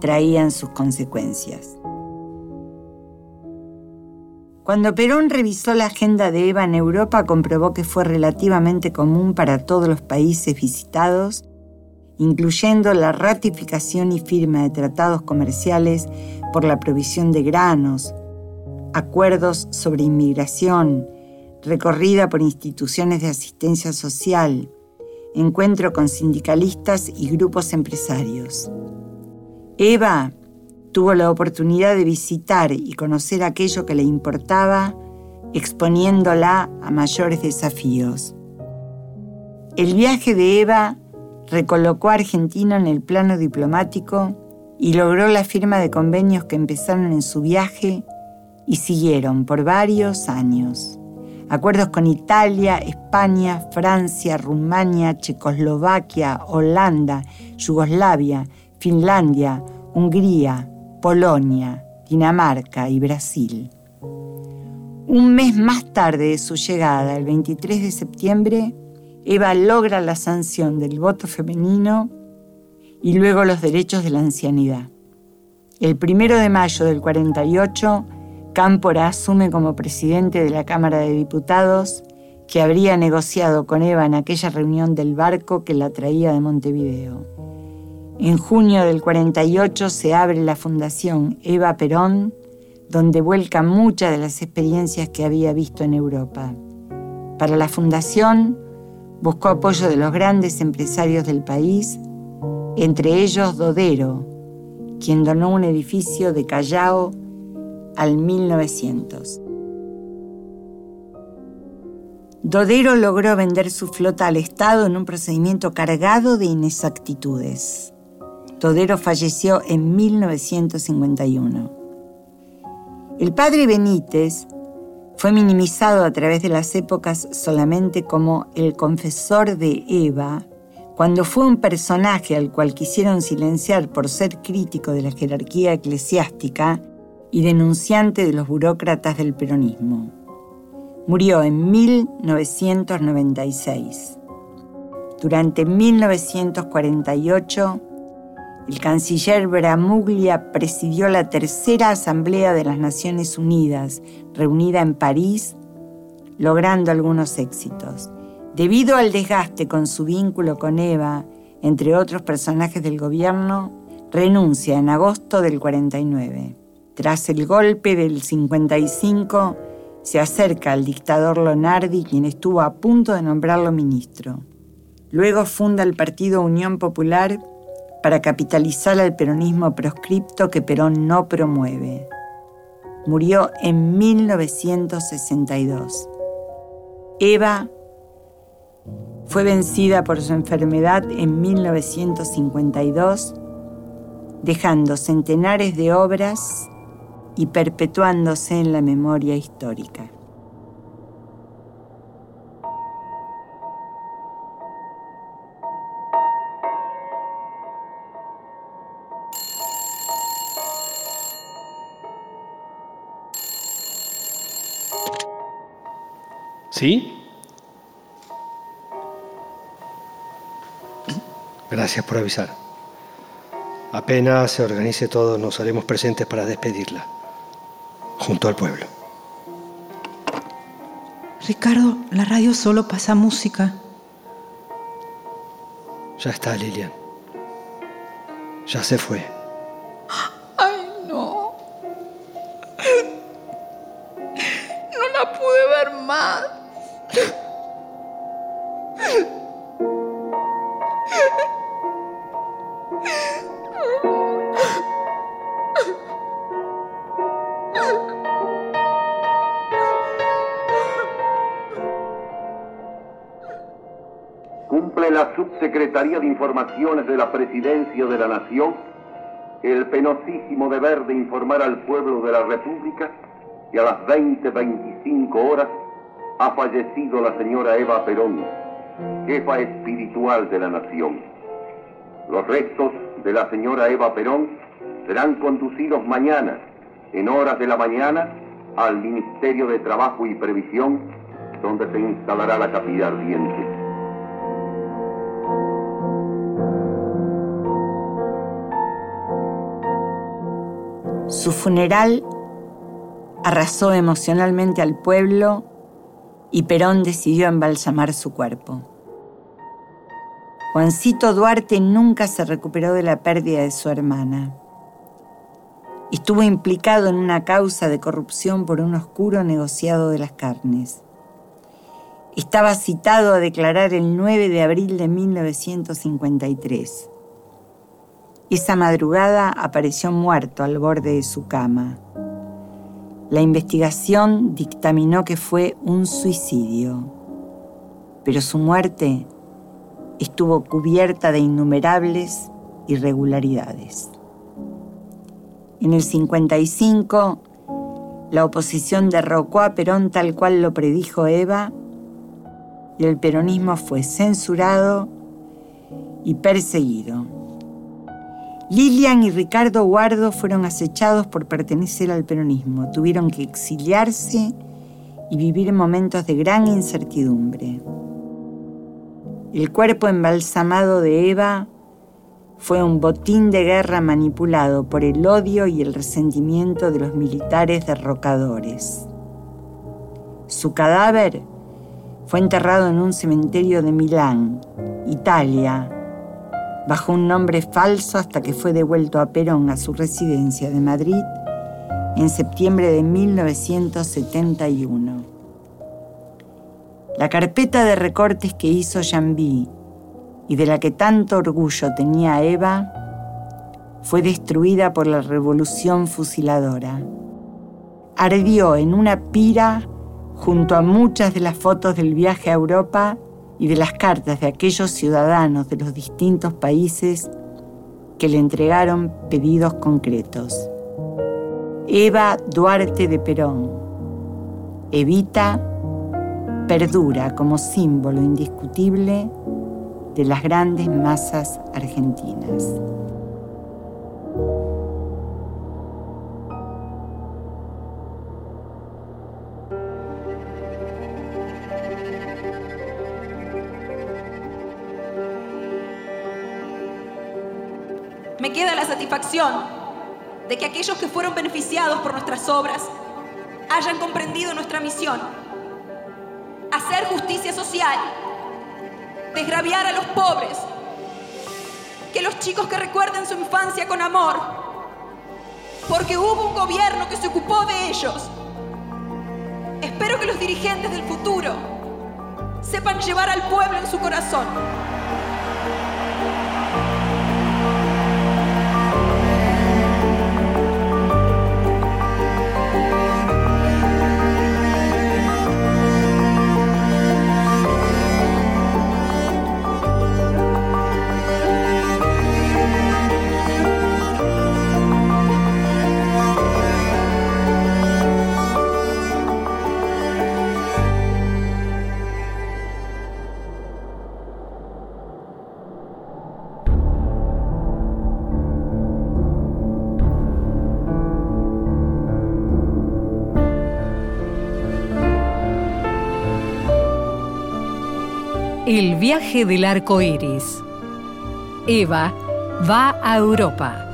traían sus consecuencias. Cuando Perón revisó la agenda de Eva en Europa, comprobó que fue relativamente común para todos los países visitados, incluyendo la ratificación y firma de tratados comerciales por la provisión de granos, acuerdos sobre inmigración, recorrida por instituciones de asistencia social, encuentro con sindicalistas y grupos empresarios. Eva tuvo la oportunidad de visitar y conocer aquello que le importaba, exponiéndola a mayores desafíos. El viaje de Eva recolocó a Argentina en el plano diplomático y logró la firma de convenios que empezaron en su viaje y siguieron por varios años. Acuerdos con Italia, España, Francia, Rumania, Checoslovaquia, Holanda, Yugoslavia, Finlandia, Hungría, Polonia, Dinamarca y Brasil. Un mes más tarde de su llegada, el 23 de septiembre, Eva logra la sanción del voto femenino y luego los derechos de la ancianidad. El primero de mayo del 48, Cámpora asume como presidente de la Cámara de Diputados que habría negociado con Eva en aquella reunión del barco que la traía de Montevideo. En junio del 48 se abre la Fundación Eva Perón, donde vuelca muchas de las experiencias que había visto en Europa. Para la fundación buscó apoyo de los grandes empresarios del país, entre ellos Dodero, quien donó un edificio de Callao al 1900. Dodero logró vender su flota al Estado en un procedimiento cargado de inexactitudes. Dodero falleció en 1951. El padre Benítez fue minimizado a través de las épocas solamente como el confesor de Eva, cuando fue un personaje al cual quisieron silenciar por ser crítico de la jerarquía eclesiástica y denunciante de los burócratas del peronismo. Murió en 1996. Durante 1948, el canciller Bramuglia presidió la tercera Asamblea de las Naciones Unidas, reunida en París, logrando algunos éxitos. Debido al desgaste con su vínculo con Eva, entre otros personajes del gobierno, renuncia en agosto del 49. Tras el golpe del 55, se acerca al dictador Lonardi, quien estuvo a punto de nombrarlo ministro. Luego funda el Partido Unión Popular para capitalizar al peronismo proscripto que Perón no promueve. Murió en 1962. Eva fue vencida por su enfermedad en 1952, dejando centenares de obras y perpetuándose en la memoria histórica. ¿Sí? Gracias por avisar. Apenas se organice todo, nos haremos presentes para despedirla, junto al pueblo. Ricardo, la radio solo pasa música. Ya está, Lilian. Ya se fue. De Informaciones de la Presidencia de la Nación el penosísimo deber de informar al pueblo de la República que a las 20.25 horas ha fallecido la señora Eva Perón, jefa espiritual de la nación. Los restos de la señora Eva Perón serán conducidos mañana, en horas de la mañana, al Ministerio de Trabajo y Previsión, donde se instalará la capilla ardiente. Su funeral arrasó emocionalmente al pueblo y Perón decidió embalsamar su cuerpo. Juancito Duarte nunca se recuperó de la pérdida de su hermana. Estuvo implicado en una causa de corrupción por un oscuro negociado de las carnes. Estaba citado a declarar el 9 de abril de 1953. Esa madrugada apareció muerto al borde de su cama. La investigación dictaminó que fue un suicidio, pero su muerte estuvo cubierta de innumerables irregularidades. En el 55, la oposición derrocó a Perón tal cual lo predijo Eva y el peronismo fue censurado y perseguido. Lilian y Ricardo Guardo fueron acechados por pertenecer al peronismo. Tuvieron que exiliarse y vivir momentos de gran incertidumbre. El cuerpo embalsamado de Eva fue un botín de guerra manipulado por el odio y el resentimiento de los militares derrocadores. Su cadáver fue enterrado en un cementerio de Milán, Italia, bajo un nombre falso hasta que fue devuelto a Perón a su residencia de Madrid en septiembre de 1971. La carpeta de recortes que hizo Jambi y de la que tanto orgullo tenía Eva fue destruida por la revolución fusiladora. Ardió en una pira junto a muchas de las fotos del viaje a Europa y de las cartas de aquellos ciudadanos de los distintos países que le entregaron pedidos concretos. Eva Duarte de Perón. Evita perdura como símbolo indiscutible de las grandes masas argentinas. De que aquellos que fueron beneficiados por nuestras obras hayan comprendido nuestra misión, hacer justicia social desgraviar a los pobres, que los chicos que recuerden su infancia con amor, porque hubo un gobierno que se ocupó de ellos. Espero que los dirigentes del futuro sepan llevar al pueblo en su corazón. Viaje del arco iris. Eva va a Europa.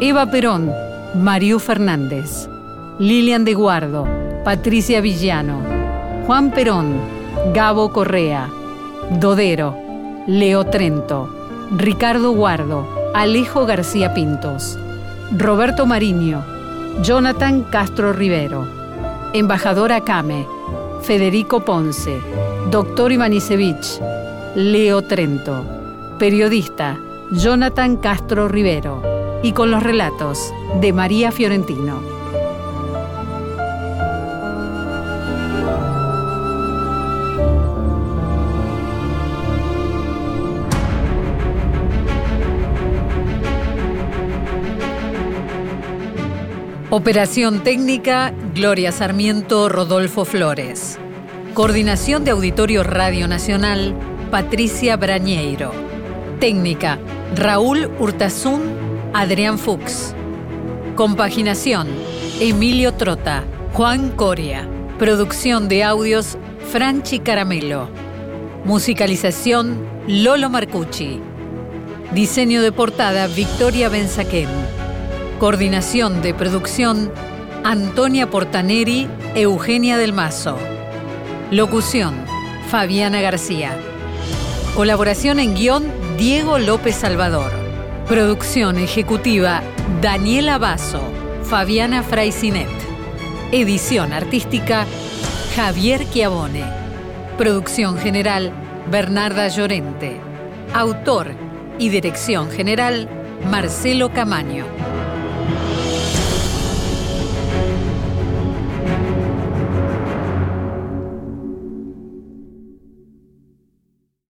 Eva Perón, Mario Fernández, Lilian de Guardo, Patricia Villano, Juan Perón, Gabo Correa, Dodero, Leo Trento, Ricardo Guardo, Alejo García Pintos. Roberto Mariño, Jonathan Castro Rivero, Embajador Acame, Federico Ponce, Doctor Ivanisevich, Leo Trento, Periodista, Jonathan Castro Rivero, y con los relatos de María Fiorentino. Operación técnica, Gloria Sarmiento, Rodolfo Flores. Coordinación de Auditorio Radio Nacional, Patricia Brañeiro. Técnica, Raúl Hurtazún, Adrián Fuchs. Compaginación, Emilio Trota, Juan Coria. Producción de audios, Franchi Caramelo. Musicalización, Lolo Marcucci. Diseño de portada, Victoria Benzaquén. Coordinación de producción, Antonia Portaneri, Eugenia del Mazo. Locución, Fabiana García. Colaboración en guion, Diego López Salvador. Producción ejecutiva, Daniela Basso, Fabiana Fraisinet. Edición artística, Javier Chiavone. Producción general, Bernarda Llorente. Autor y dirección general, Marcelo Camaño.